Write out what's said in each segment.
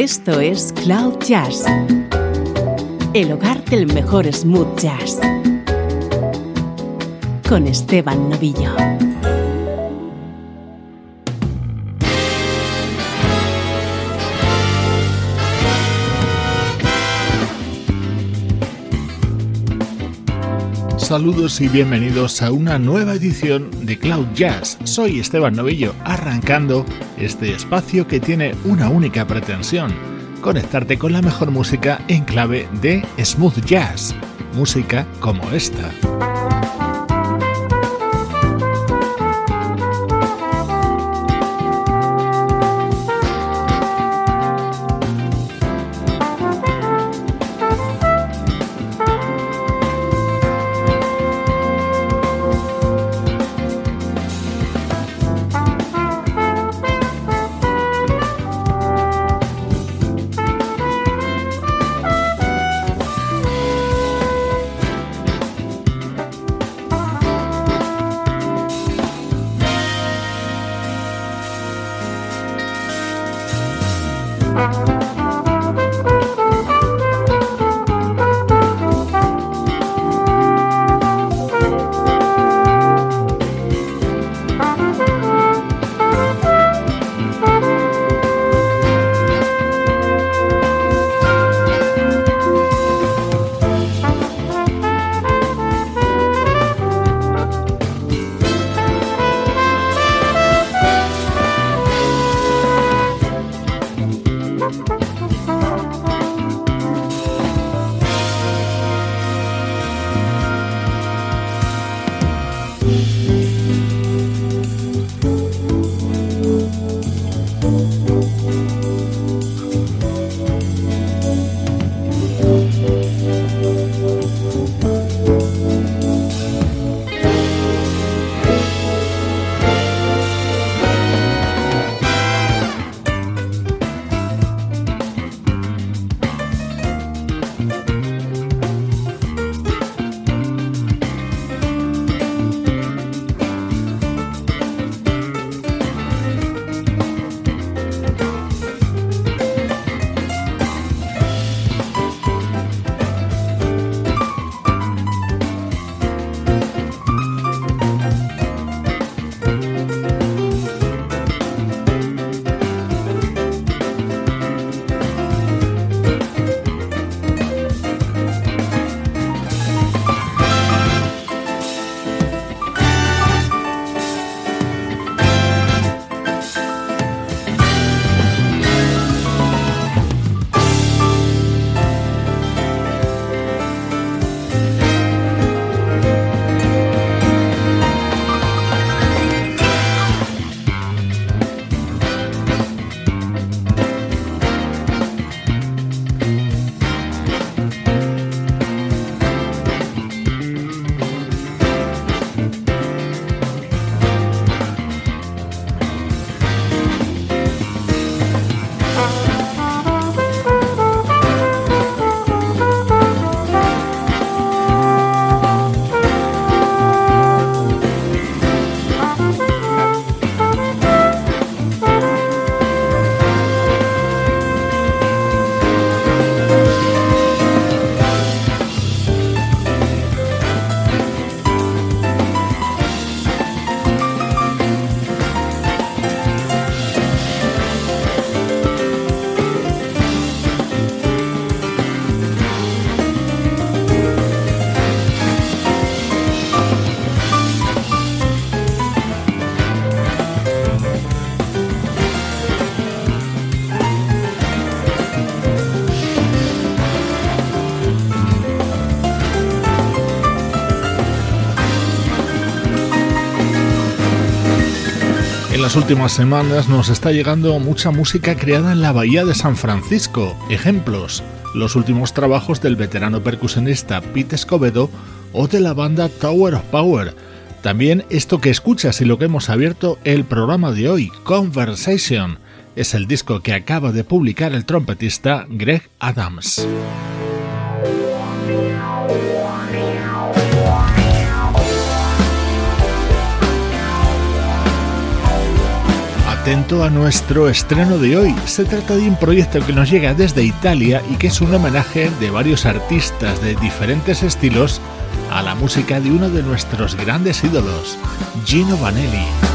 Esto es Cloud Jazz, el hogar del mejor smooth jazz, con Esteban Novillo. Saludos y bienvenidos a una nueva edición de Cloud Jazz. Soy Esteban Novillo, arrancando este espacio que tiene una única pretensión, conectarte con la mejor música en clave de smooth jazz, música como esta. Las últimas semanas nos está llegando mucha música creada en la Bahía de San Francisco. Ejemplos, los últimos trabajos del veterano percusionista Pete Escobedo o de la banda Tower of Power. También esto que escuchas y lo que hemos abierto el programa de hoy, Conversation, es el disco que acaba de publicar el trompetista Greg Adams. Atento a nuestro estreno de hoy. Se trata de un proyecto que nos llega desde Italia y que es un homenaje de varios artistas de diferentes estilos a la música de uno de nuestros grandes ídolos, Gino Vanelli.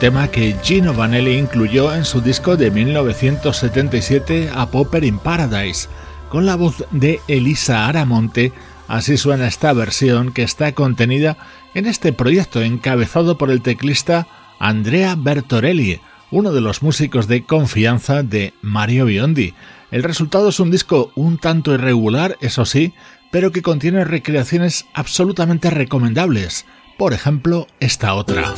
Tema que Gino Vanelli incluyó en su disco de 1977 A Popper in Paradise, con la voz de Elisa Aramonte, así suena esta versión que está contenida en este proyecto encabezado por el teclista Andrea Bertorelli, uno de los músicos de confianza de Mario Biondi. El resultado es un disco un tanto irregular, eso sí, pero que contiene recreaciones absolutamente recomendables. Por ejemplo, esta otra.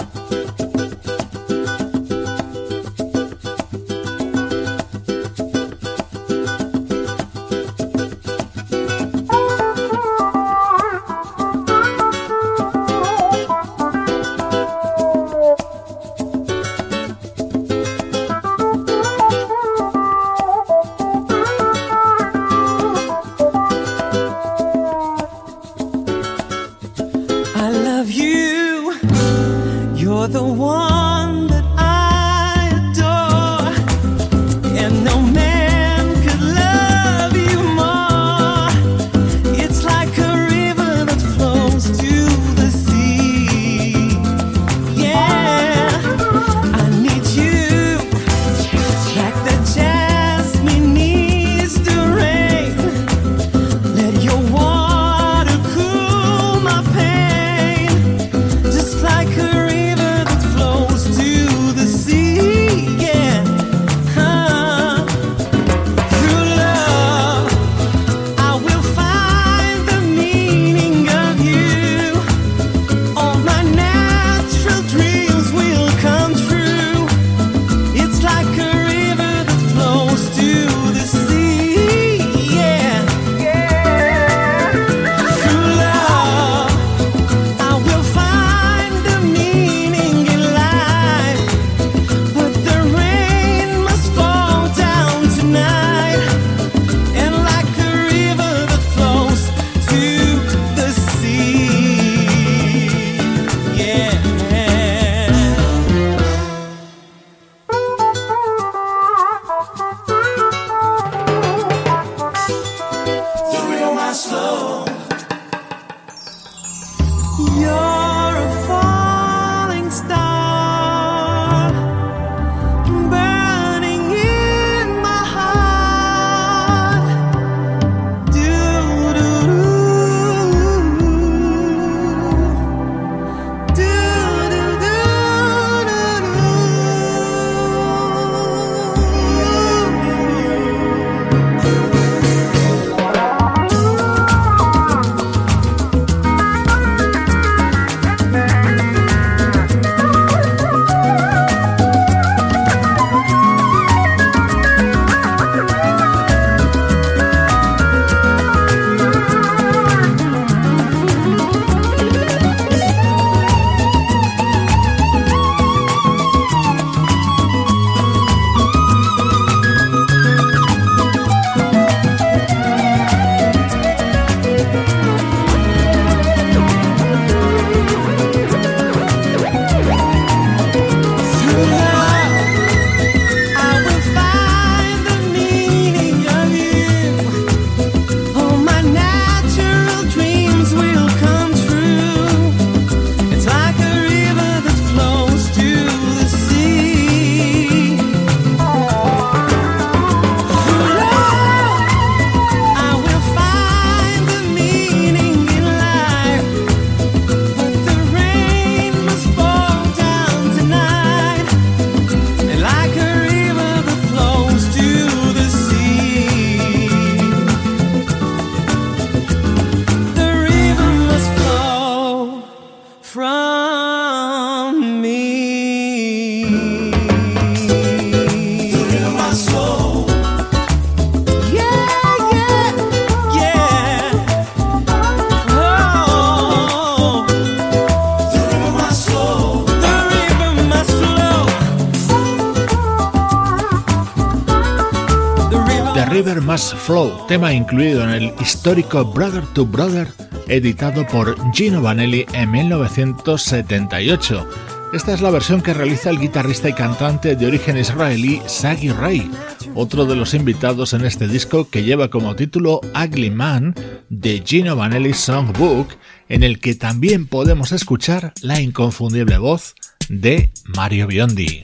Flow, tema incluido en el histórico Brother to Brother, editado por Gino Vanelli en 1978. Esta es la versión que realiza el guitarrista y cantante de origen israelí Sagi Ray, otro de los invitados en este disco que lleva como título Ugly Man de Gino Vanelli Songbook, en el que también podemos escuchar la inconfundible voz de Mario Biondi.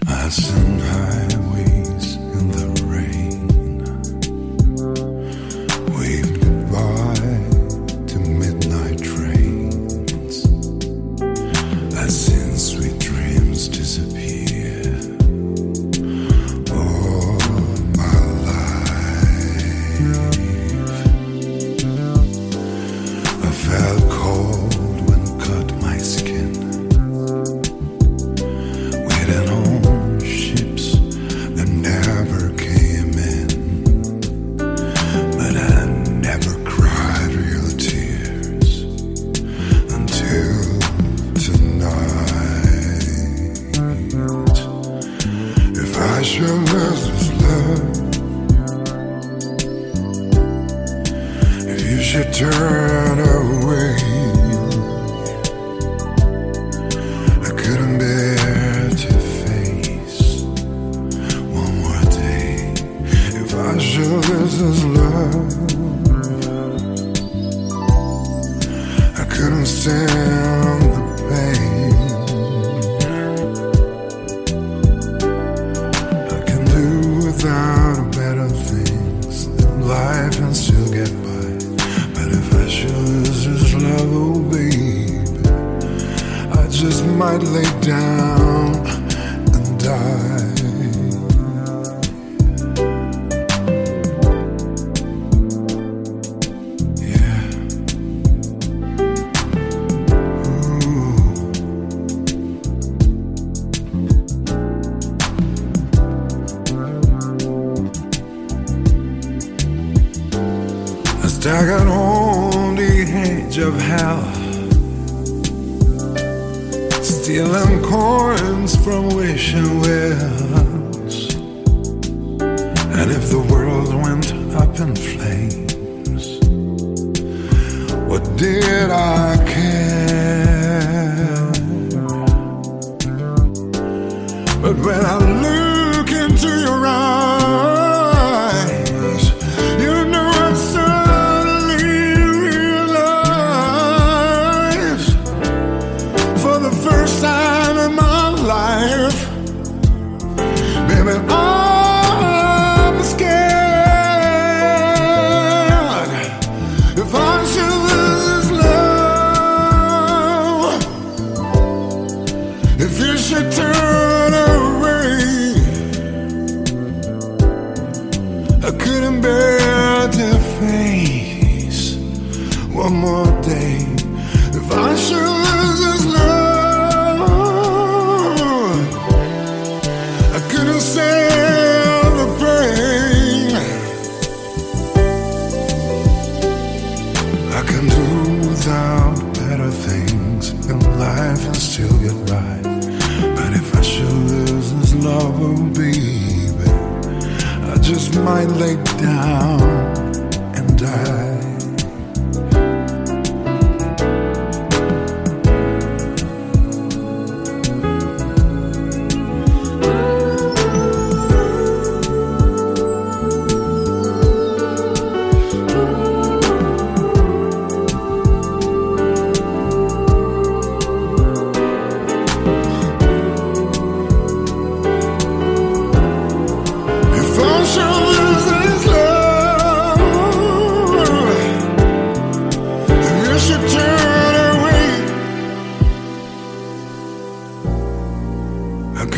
did I?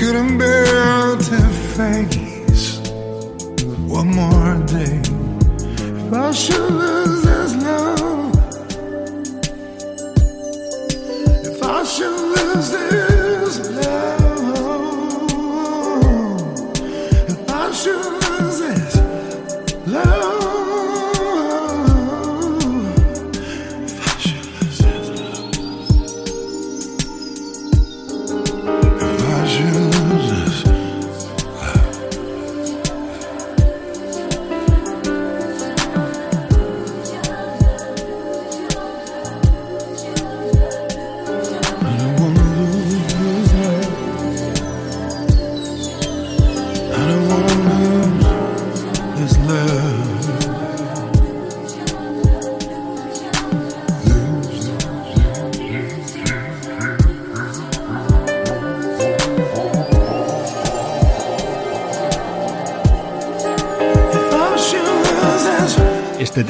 couldn't bear to face one more day. If I should lose this love, if I should lose this.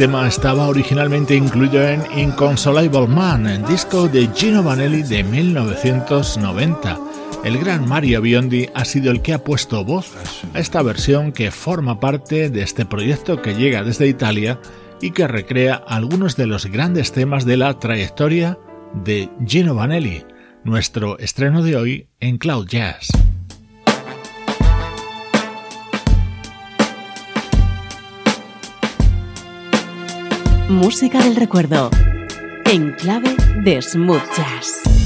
Tema estaba originalmente incluido en Inconsolable Man, en disco de Gino Vanelli de 1990. El gran Mario Biondi ha sido el que ha puesto voz a esta versión que forma parte de este proyecto que llega desde Italia y que recrea algunos de los grandes temas de la trayectoria de Gino Vanelli, nuestro estreno de hoy en Cloud Jazz. Música del recuerdo, en clave de smooth jazz.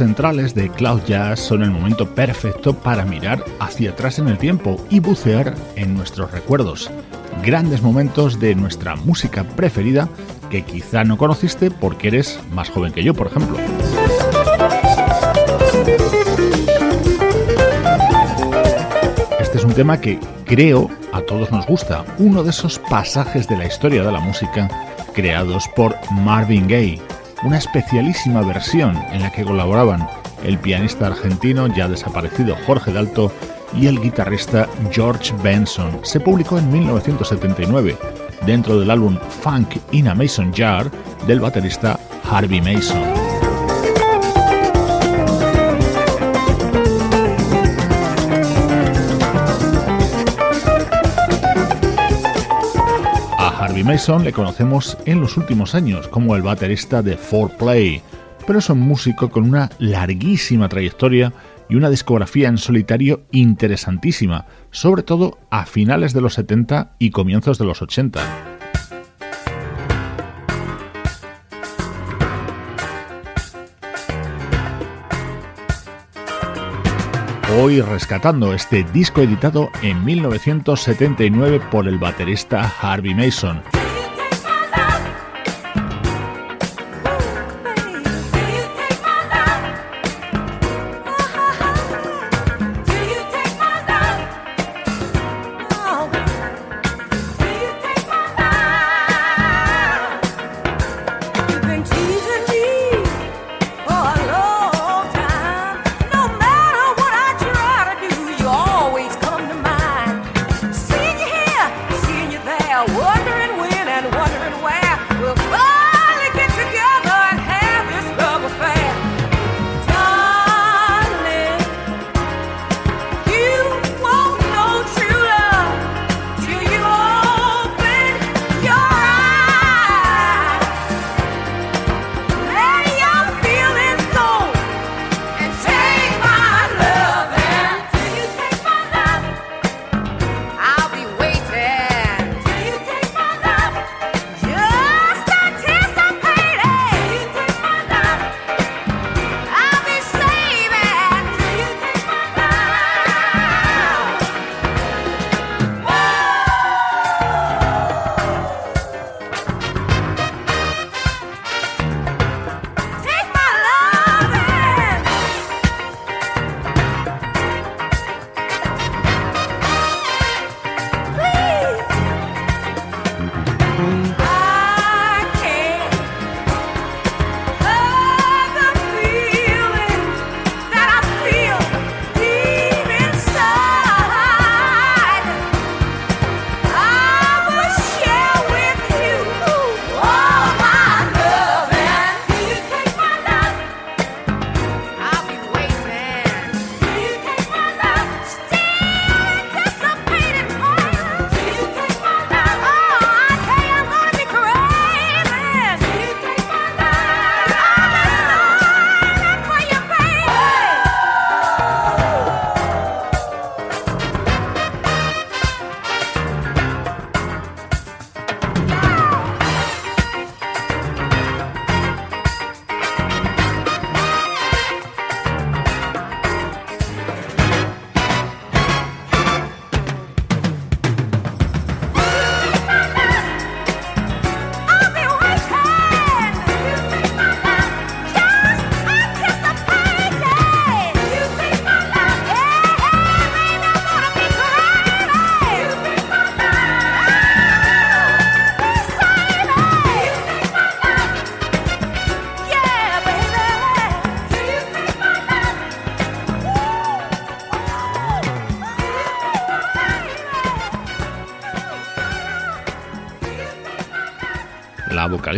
Centrales de Cloud Jazz son el momento perfecto para mirar hacia atrás en el tiempo y bucear en nuestros recuerdos. Grandes momentos de nuestra música preferida que quizá no conociste porque eres más joven que yo, por ejemplo. Este es un tema que creo a todos nos gusta, uno de esos pasajes de la historia de la música creados por Marvin Gaye, una especialísima versión en la que colaboraban el pianista argentino ya desaparecido Jorge Dalto y el guitarrista George Benson. Se publicó en 1979 dentro del álbum Funk in a Mason Jar del baterista Harvey Mason. Mason le conocemos en los últimos años como el baterista de 4Play, pero es un músico con una larguísima trayectoria y una discografía en solitario interesantísima, sobre todo a finales de los 70 y comienzos de los 80. Hoy rescatando este disco editado en 1979 por el baterista Harvey Mason.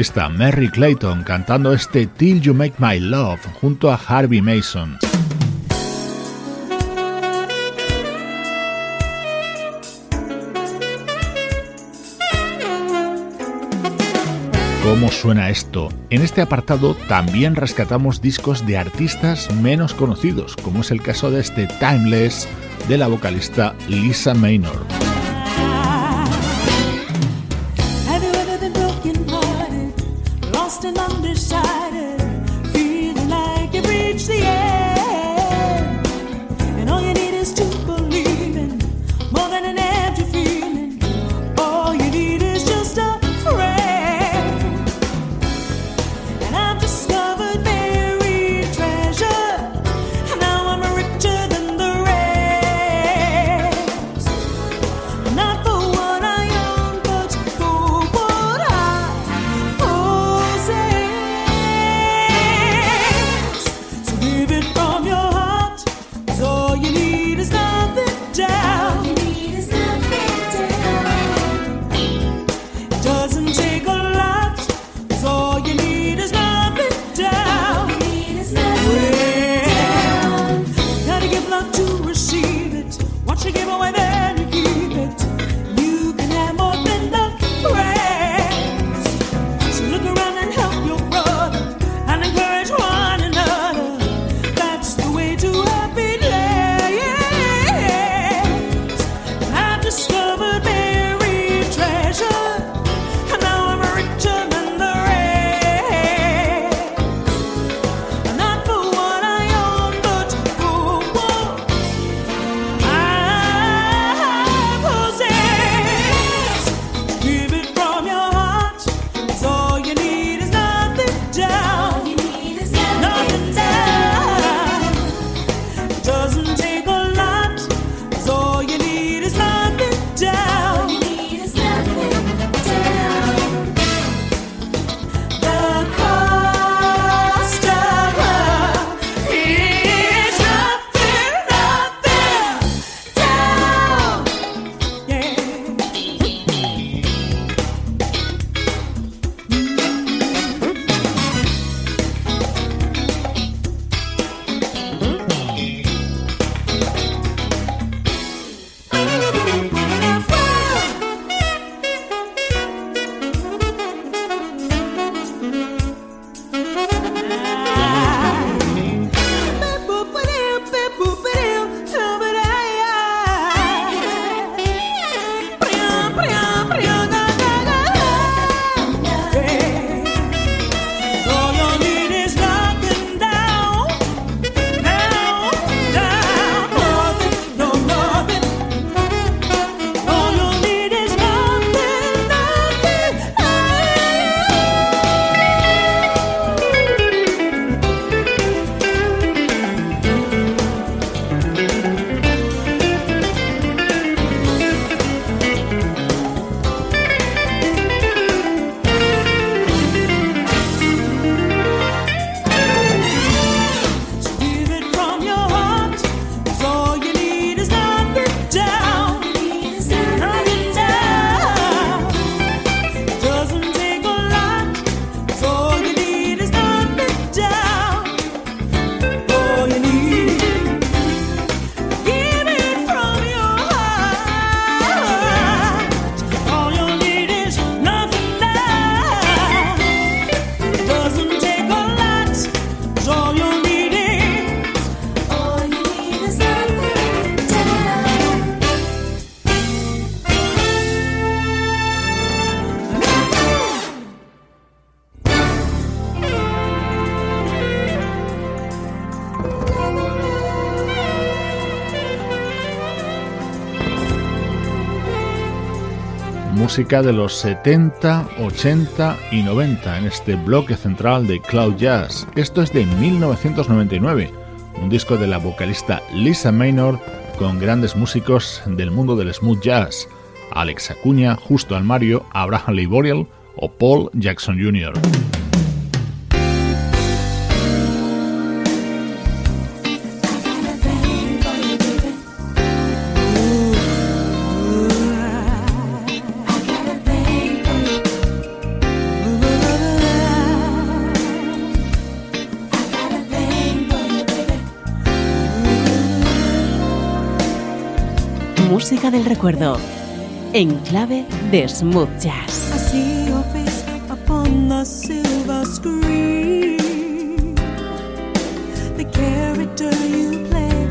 Vocalista Mary Clayton cantando este Till You Make My Love junto a Harvey Mason. ¿Cómo suena esto? En este apartado también rescatamos discos de artistas menos conocidos, como es el caso de este Timeless de la vocalista Lisa Maynard. Música de los 70, 80 y 90 en este bloque central de Cloud Jazz. Esto es de 1999, un disco de la vocalista Lisa Maynor con grandes músicos del mundo del smooth jazz, Alex Acuña, Justo Almario, Abraham Lee o Paul Jackson Jr. música del recuerdo en clave de smooth jazz. I see your face upon the silver screen. The character you play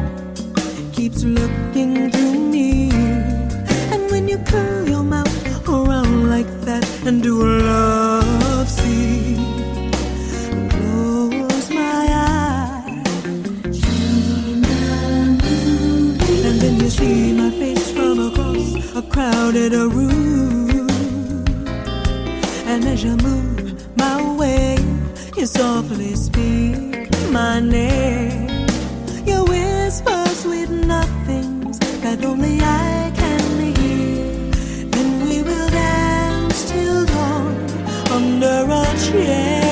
keeps looking through me. And when you curl your mouth around like that and do love a crowded room. And as you move my way, you softly speak my name. You whisper sweet nothings that only I can hear. Then we will dance till dawn under a cherry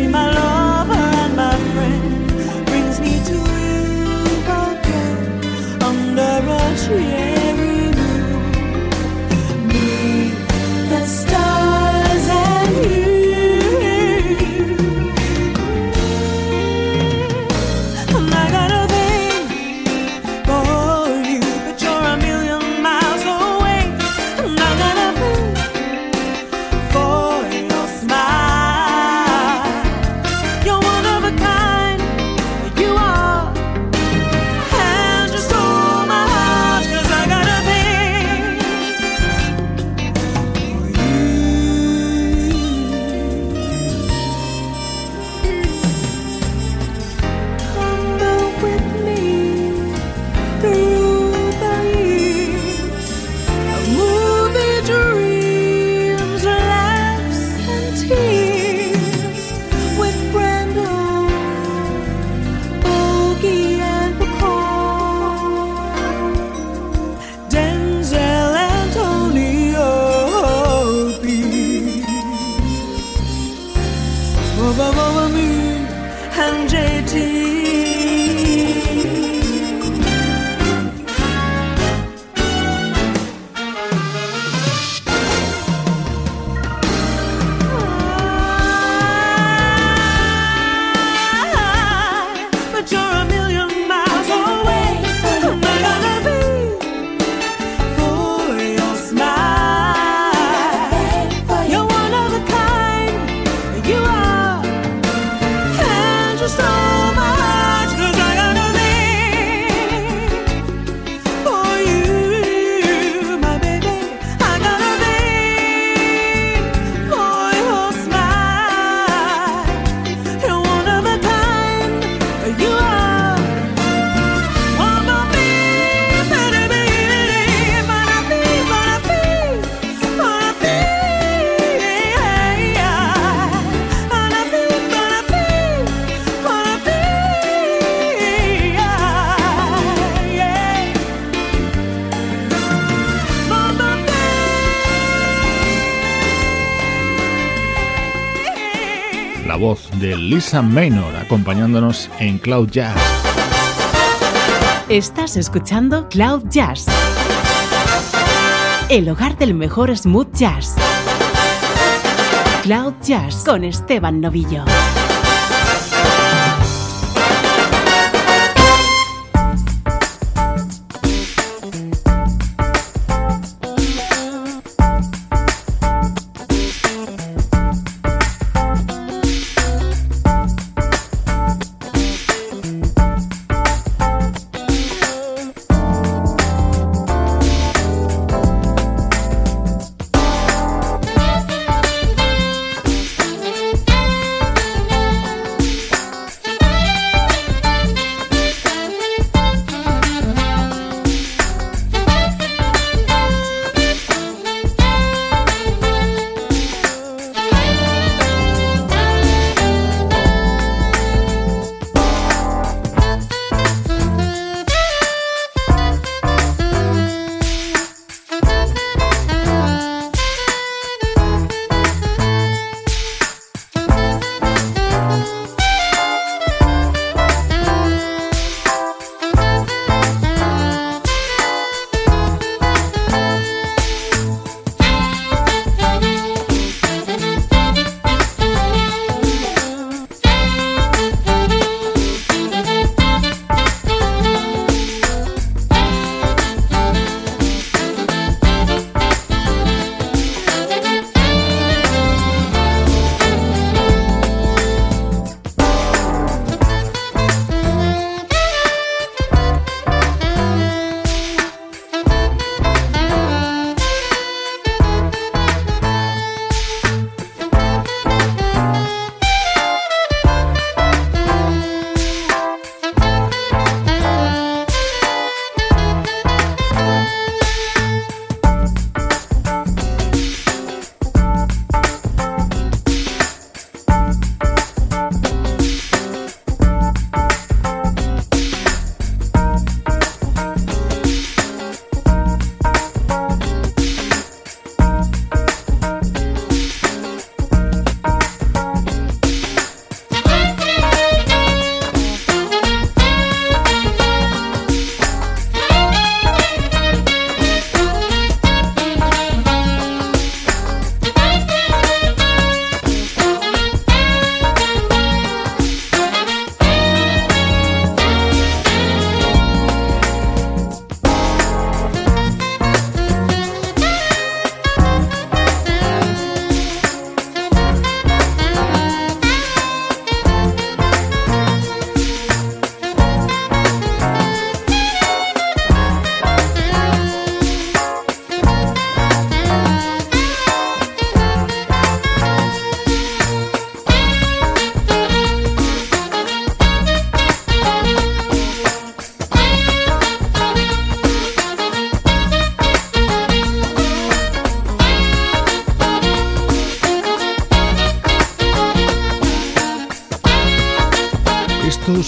in my life. De Lisa Maynor acompañándonos en Cloud Jazz. Estás escuchando Cloud Jazz, el hogar del mejor smooth jazz. Cloud Jazz con Esteban Novillo.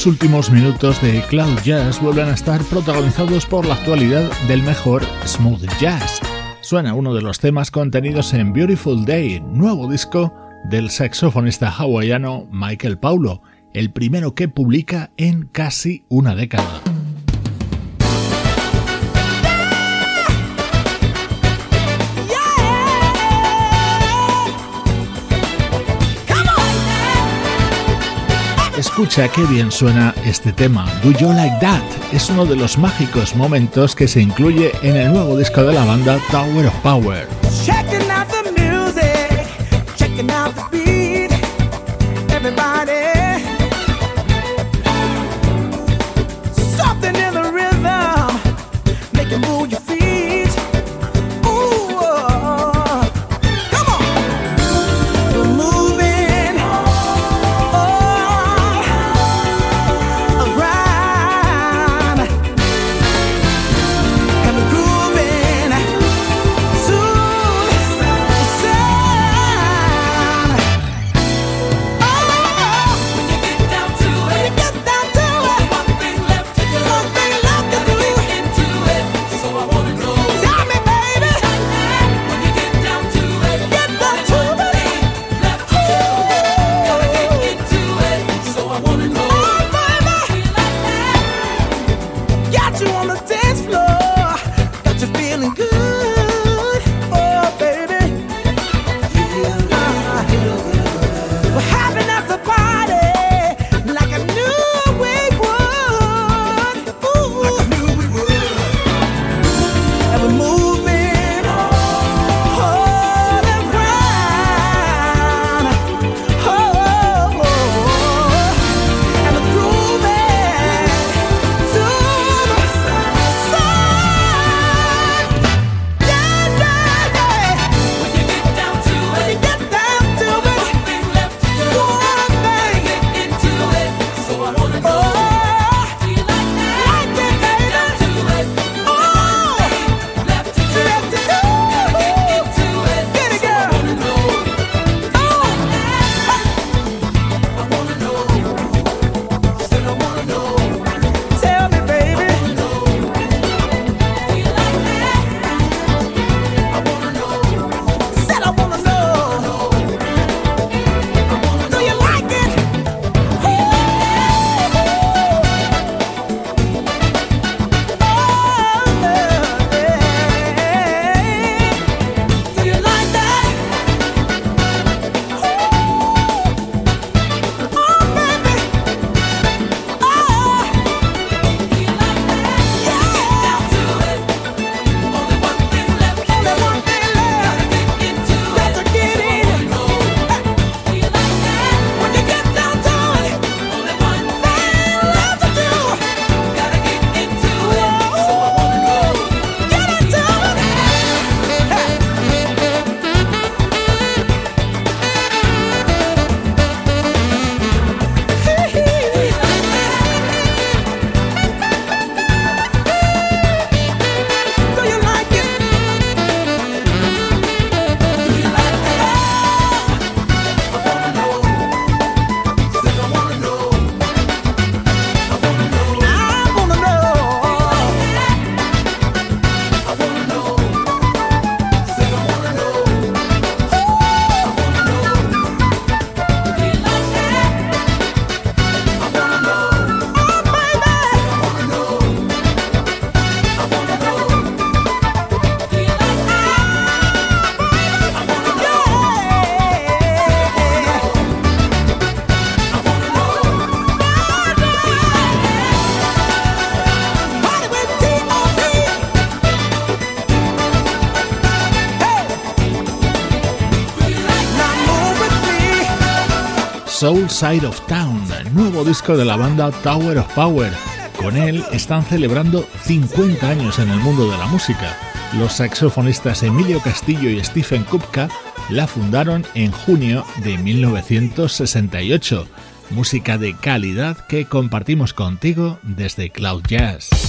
Los últimos minutos de Cloud Jazz vuelven a estar protagonizados por la actualidad del mejor smooth jazz. Suena uno de los temas contenidos en Beautiful Day, nuevo disco del saxofonista hawaiano Michael Paulo, el primero que publica en casi una década. Escucha qué bien suena este tema. Do You Like That? Es uno de los mágicos momentos que se incluye en el nuevo disco de la banda Tower of Power. Soul Side of Town, nuevo disco de la banda Tower of Power. Con él están celebrando 50 años en el mundo de la música. Los saxofonistas Emilio Castillo y Stephen Kupka la fundaron en junio de 1968. Música de calidad que compartimos contigo desde Cloud Jazz.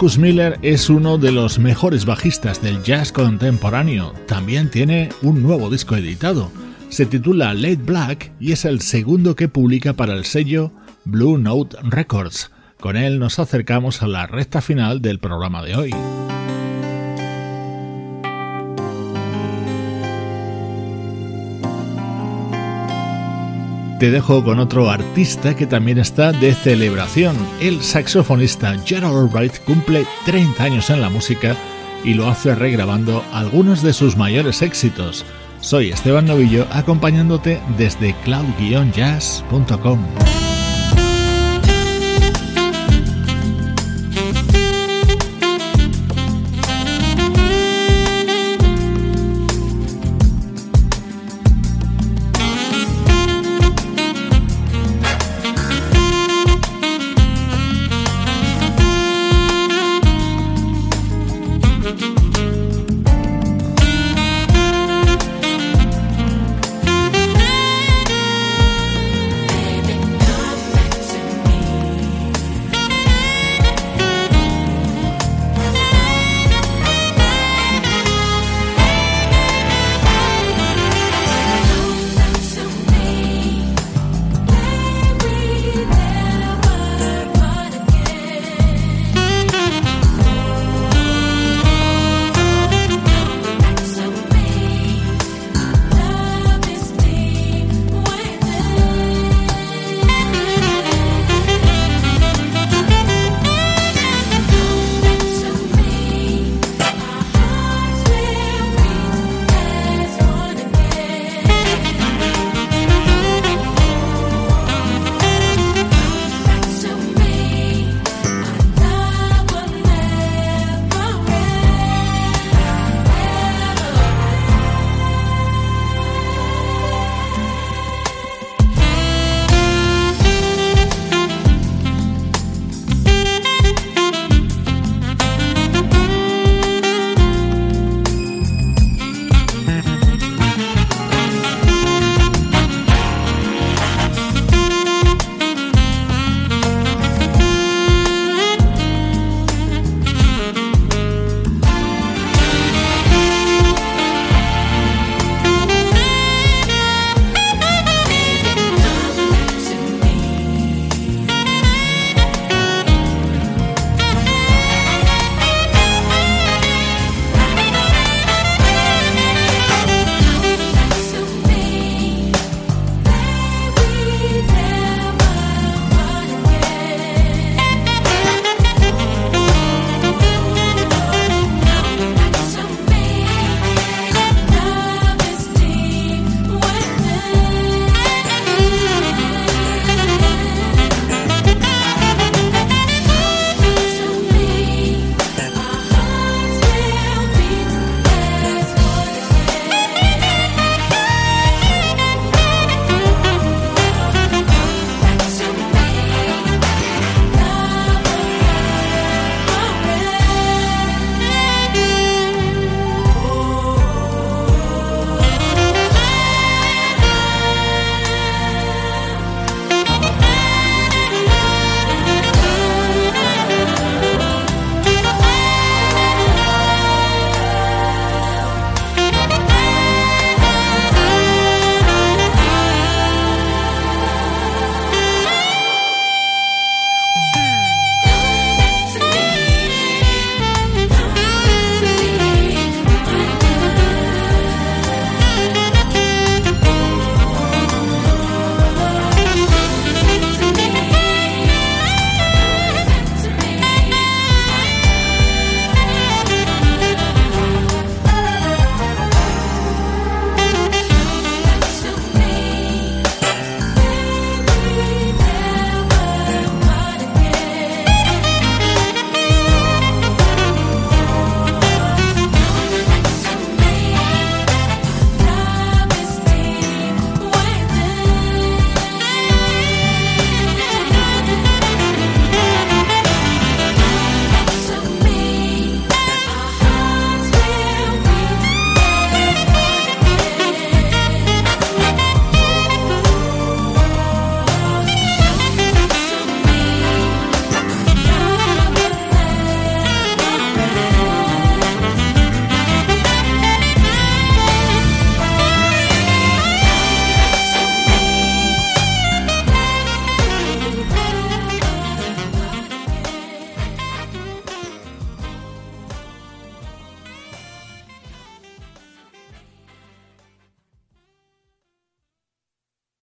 Marcus Miller es uno de los mejores bajistas del jazz contemporáneo. También tiene un nuevo disco editado. Se titula Late Black y es el segundo que publica para el sello Blue Note Records. Con él nos acercamos a la recta final del programa de hoy. Te dejo con otro artista que también está de celebración. El saxofonista Gerald Wright cumple 30 años en la música y lo hace regrabando algunos de sus mayores éxitos. Soy Esteban Novillo acompañándote desde cloud-jazz.com.